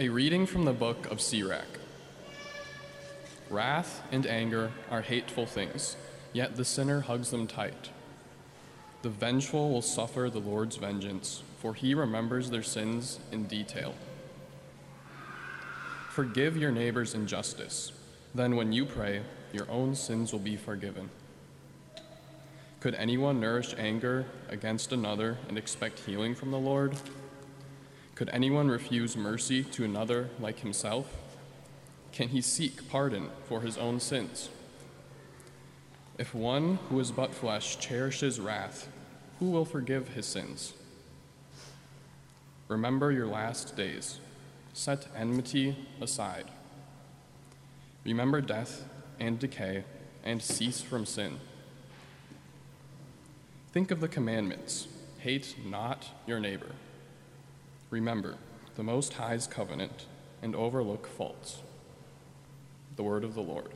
A reading from the book of Sirach. Wrath and anger are hateful things, yet the sinner hugs them tight. The vengeful will suffer the Lord's vengeance, for he remembers their sins in detail. Forgive your neighbor's injustice, then when you pray, your own sins will be forgiven. Could anyone nourish anger against another and expect healing from the Lord? Could anyone refuse mercy to another like himself? Can he seek pardon for his own sins? If one who is but flesh cherishes wrath, who will forgive his sins? Remember your last days. Set enmity aside. Remember death and decay, and cease from sin. Think of the commandments hate not your neighbor. Remember the Most High's covenant and overlook faults. The word of the Lord.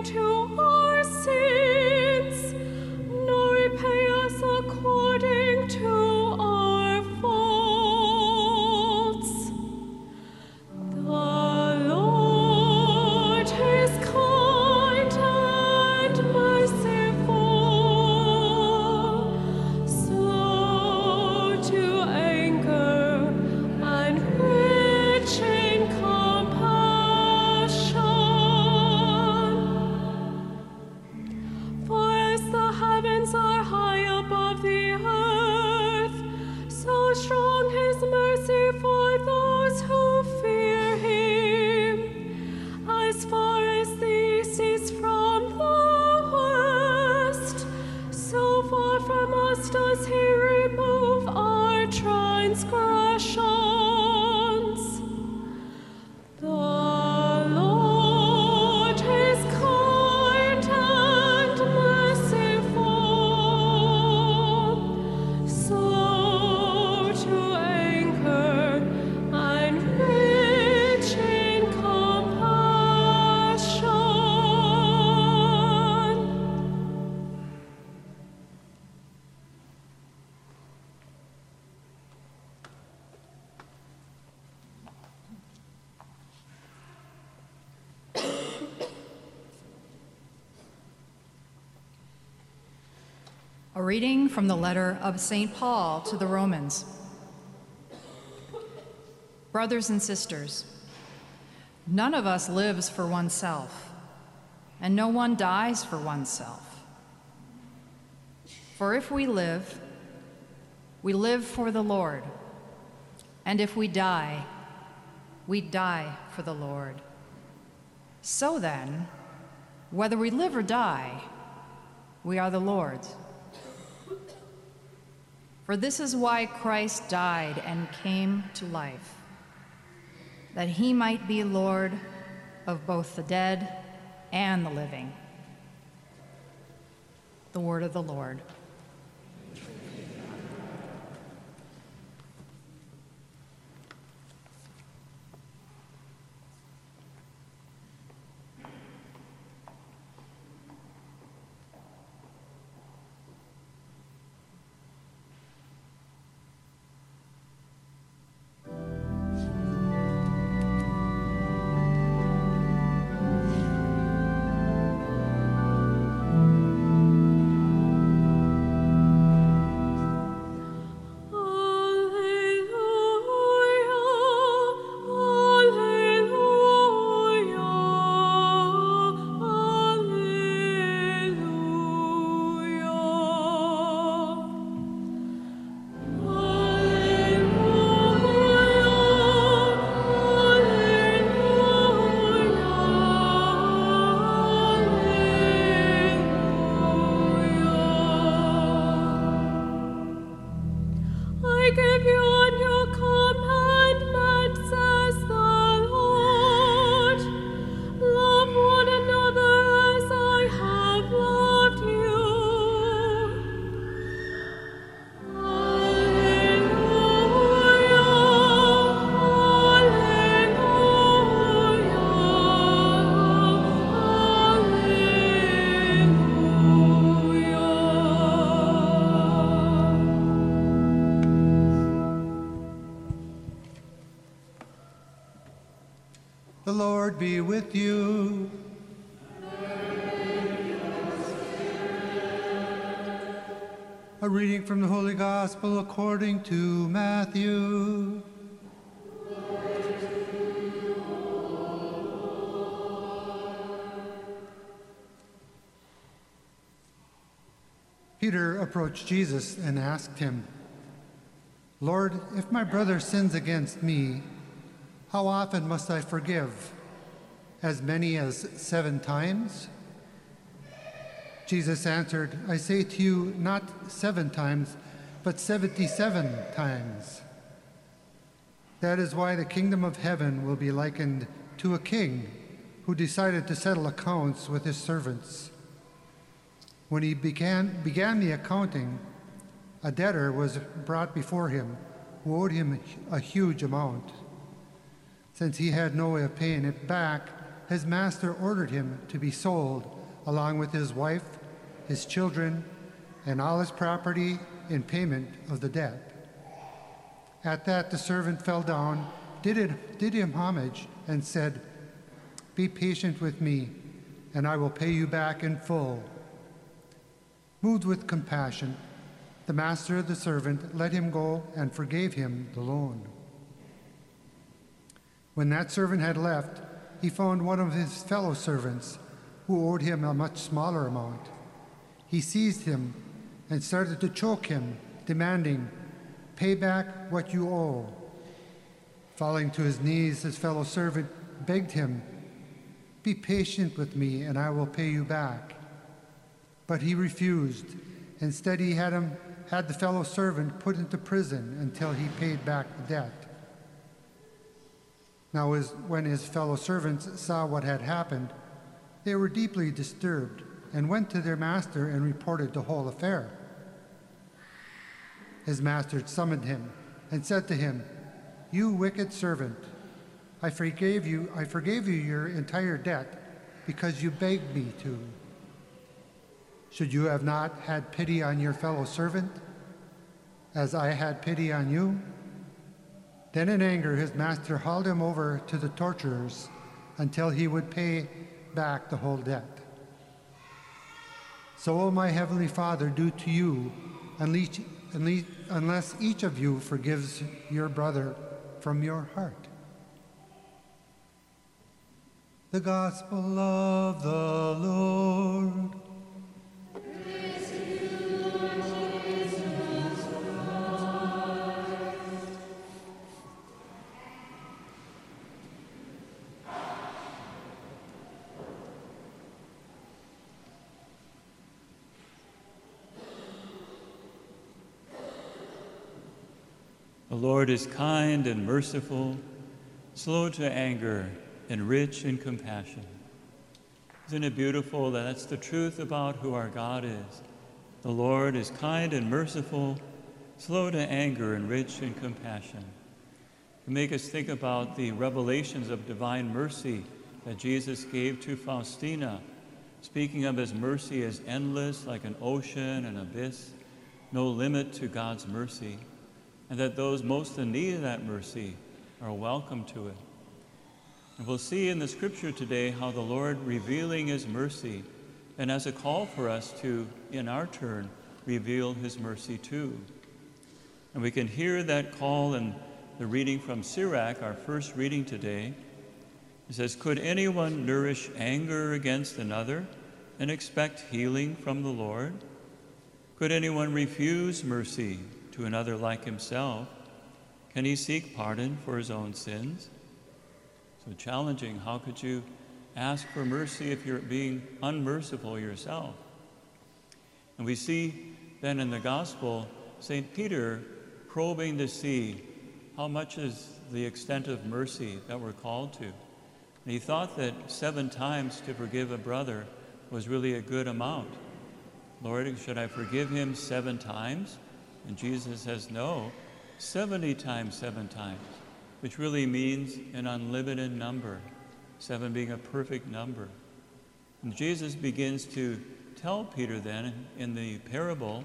into A reading from the letter of St. Paul to the Romans. Brothers and sisters, none of us lives for oneself, and no one dies for oneself. For if we live, we live for the Lord, and if we die, we die for the Lord. So then, whether we live or die, we are the Lord's. For this is why Christ died and came to life, that he might be Lord of both the dead and the living. The word of the Lord. Be with you. A reading from the Holy Gospel according to Matthew. Peter approached Jesus and asked him, Lord, if my brother sins against me, how often must I forgive? as many as seven times? Jesus answered, I say to you, not seven times, but 77 times. That is why the kingdom of heaven will be likened to a king who decided to settle accounts with his servants. When he began, began the accounting, a debtor was brought before him who owed him a huge amount. Since he had no way of paying it back, his master ordered him to be sold along with his wife, his children, and all his property in payment of the debt. At that, the servant fell down, did, it, did him homage, and said, Be patient with me, and I will pay you back in full. Moved with compassion, the master of the servant let him go and forgave him the loan. When that servant had left, he found one of his fellow servants who owed him a much smaller amount. He seized him and started to choke him, demanding, Pay back what you owe. Falling to his knees, his fellow servant begged him, Be patient with me, and I will pay you back. But he refused. Instead, he had, him, had the fellow servant put into prison until he paid back the debt. Now, when his fellow servants saw what had happened, they were deeply disturbed and went to their master and reported the whole affair. His master summoned him and said to him, You wicked servant, I forgave you, I forgave you your entire debt because you begged me to. Should you have not had pity on your fellow servant, as I had pity on you? Then, in anger, his master hauled him over to the torturers until he would pay back the whole debt. so will my heavenly Father do to you unless, each of you forgives your brother from your heart. The Gospel of the Lord. Lord is kind and merciful, slow to anger, and rich in compassion. Isn't it beautiful that that's the truth about who our God is? The Lord is kind and merciful, slow to anger, and rich in compassion. To make us think about the revelations of divine mercy that Jesus gave to Faustina, speaking of his mercy as endless like an ocean an abyss, no limit to God's mercy and that those most in need of that mercy are welcome to it. And we'll see in the scripture today how the Lord revealing his mercy and as a call for us to, in our turn, reveal his mercy too. And we can hear that call in the reading from Sirach, our first reading today. It says, Could anyone nourish anger against another and expect healing from the Lord? Could anyone refuse mercy to another like himself, can he seek pardon for his own sins? So challenging. How could you ask for mercy if you're being unmerciful yourself? And we see then in the gospel St. Peter probing to see how much is the extent of mercy that we're called to. And he thought that seven times to forgive a brother was really a good amount. Lord, should I forgive him seven times? And Jesus says, no, 70 times seven times, which really means an unlimited number, seven being a perfect number. And Jesus begins to tell Peter then in the parable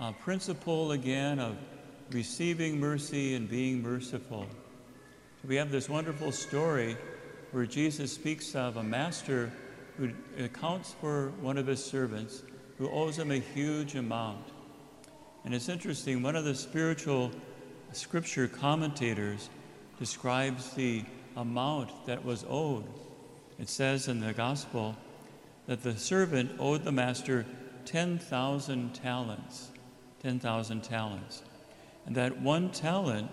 a principle again of receiving mercy and being merciful. We have this wonderful story where Jesus speaks of a master who accounts for one of his servants who owes him a huge amount. And it's interesting, one of the spiritual scripture commentators describes the amount that was owed. It says in the gospel that the servant owed the master 10,000 talents. 10,000 talents. And that one talent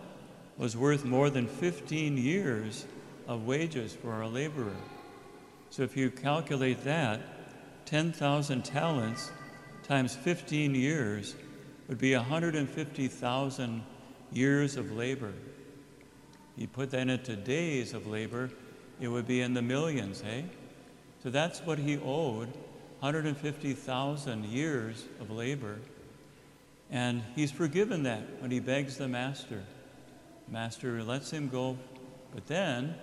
was worth more than 15 years of wages for a laborer. So if you calculate that, 10,000 talents times 15 years would be 150,000 years of labor. You put that into days of labor, it would be in the millions, eh? So that's what he owed 150,000 years of labor. And he's forgiven that when he begs the master. Master lets him go. But then,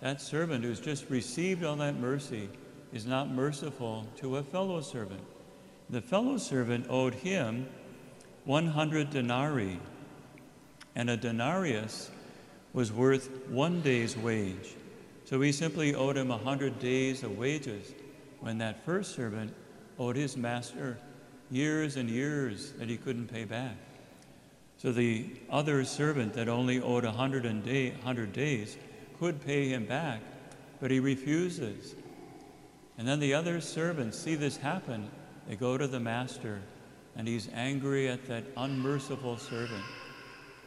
that servant who's just received all that mercy is not merciful to a fellow servant. The fellow servant owed him 100 denarii, and a denarius was worth one day's wage. So he simply owed him 100 days of wages when that first servant owed his master years and years that he couldn't pay back. So the other servant that only owed 100, day, 100 days could pay him back, but he refuses. And then the other servants see this happen. They go to the master and he's angry at that unmerciful servant.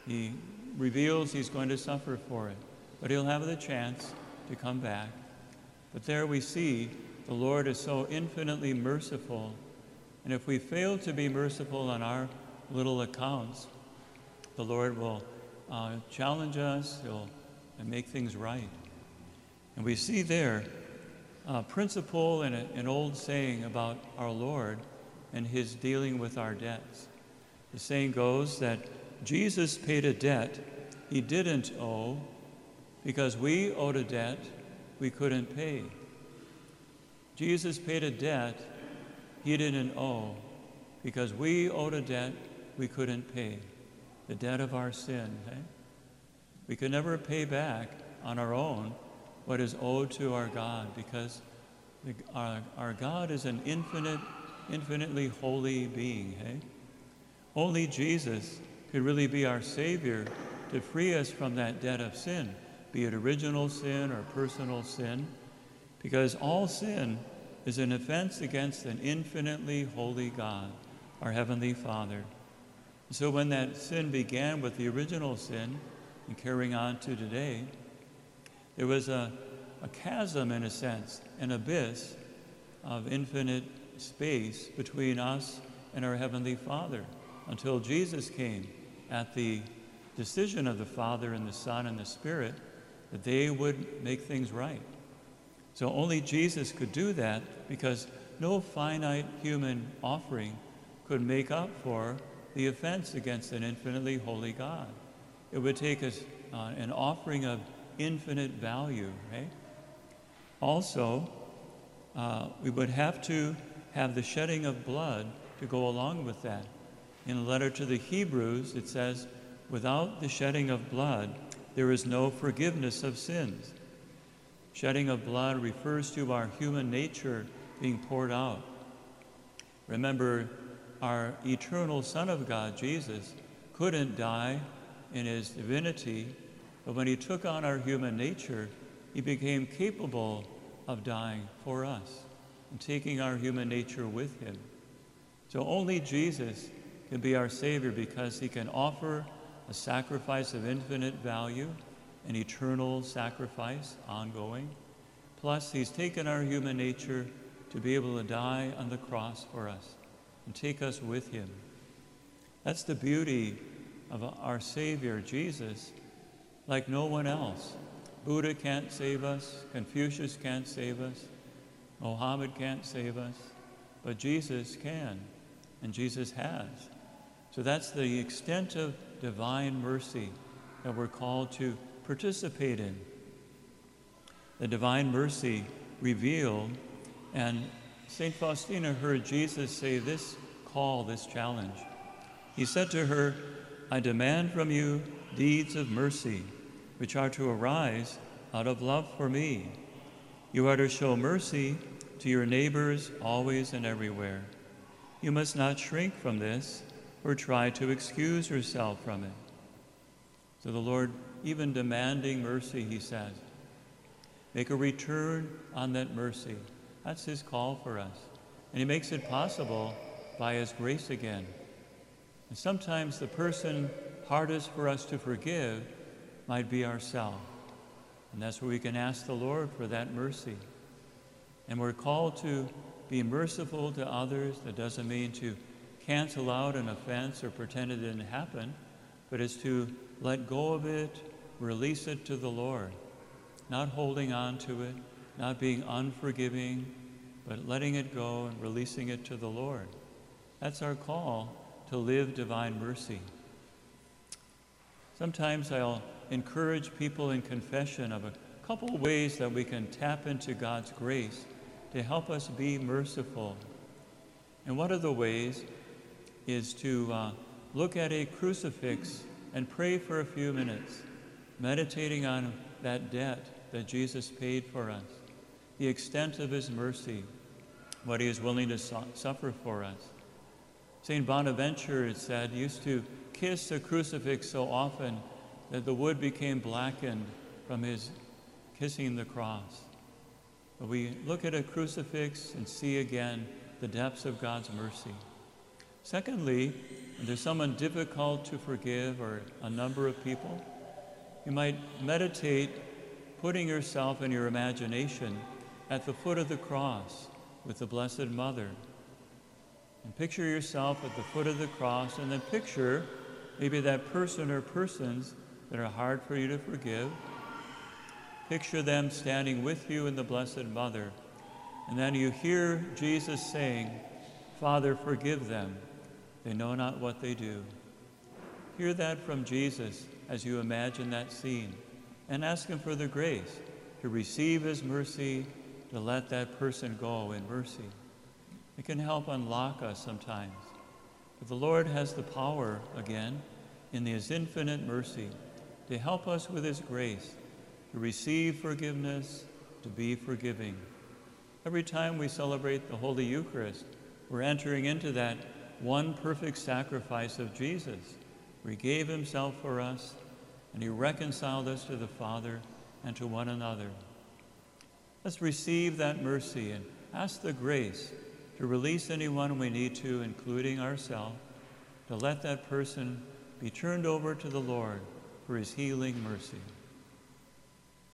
He reveals he's going to suffer for it, but he'll have the chance to come back. But there we see the Lord is so infinitely merciful. And if we fail to be merciful on our little accounts, the Lord will uh, challenge us, He'll and make things right. And we see there a principle and an old saying about our Lord and his dealing with our debts. The saying goes that Jesus paid a debt he didn't owe because we owed a debt we couldn't pay. Jesus paid a debt he didn't owe because we owed a debt we couldn't pay, the debt of our sin. Eh? We could never pay back on our own what is owed to our God because our, our God is an infinite infinitely holy being, hey? Only Jesus could really be our Savior to free us from that debt of sin, be it original sin or personal sin, because all sin is an offense against an infinitely holy God, our Heavenly Father. So when that sin began with the original sin and carrying on to today, there was a, a chasm, in a sense, an abyss of infinite space between us and our Heavenly Father until Jesus came at the decision of the Father and the Son and the Spirit that they would make things right. So only Jesus could do that because no finite human offering could make up for the offense against an infinitely holy God. It would take us uh, an offering of infinite value, right? Also, uh, we would have to have the shedding of blood to go along with that. In a letter to the Hebrews, it says, Without the shedding of blood, there is no forgiveness of sins. Shedding of blood refers to our human nature being poured out. Remember, our eternal Son of God, Jesus, couldn't die in his divinity, but when he took on our human nature, he became capable of dying for us and taking our human nature with him. So only Jesus can be our Savior because he can offer a sacrifice of infinite value an eternal sacrifice, ongoing. Plus, He's taken our human nature to be able to die on the cross for us and take us with Him. That's the beauty of our Savior, Jesus, like no one else. Buddha can't save us, Confucius can't save us, Mohammed can't save us, but Jesus can, and Jesus has. So that's the extent of divine mercy that we're called to participate in. The divine mercy revealed, and St. Faustina heard Jesus say this call, this challenge. He said to her, I demand from you deeds of mercy, which are to arise out of love for me. You are to show mercy to your neighbors always and everywhere. You must not shrink from this or try to excuse yourself from it. So the Lord even demanding mercy, he says. Make a return on that mercy. That's his call for us. And he makes it possible by his grace again. And sometimes the person hardest for us to forgive might be ourselves. And that's where we can ask the Lord for that mercy. And we're called to be merciful to others. That doesn't mean to cancel out an offense or pretend it didn't happen, but it's to let go of it, release it to the Lord, not holding on to it, not being unforgiving, but letting it go and releasing it to the Lord. That's our call to live divine mercy. Sometimes I'll encourage people in confession of a couple ways that we can tap into God's grace to help us be merciful. And one of the ways is to uh, look at a crucifix and pray for a few minutes, meditating on that debt that Jesus paid for us, the extent of his mercy, what he is willing to su- suffer for us. St. Bonaventure, it said, used to kiss the crucifix so often that the wood became blackened from his kissing the cross. We look at a crucifix and see again the depths of God's mercy. Secondly, there's someone difficult to forgive or a number of people, you might meditate putting yourself in your imagination at the foot of the cross with the Blessed Mother. And picture yourself at the foot of the cross, and then picture maybe that person or persons that are hard for you to forgive. Picture them standing with you in the Blessed Mother. And then you hear Jesus saying, Father, forgive them they know not what they do. Hear that from Jesus as you imagine that scene and ask Him for the grace to receive His mercy, to let that person go in mercy. It can help unlock us sometimes. But the Lord has the power, again, in His infinite mercy, to help us with His grace, to receive forgiveness, to be forgiving. Every time we celebrate the Holy Eucharist, we're entering into that one perfect sacrifice of Jesus, where he gave himself for us and he reconciled us to the Father and to one another. Let's receive that mercy and ask the grace to release anyone we need to, including ourselves, to let that person be turned over to the Lord for his healing mercy.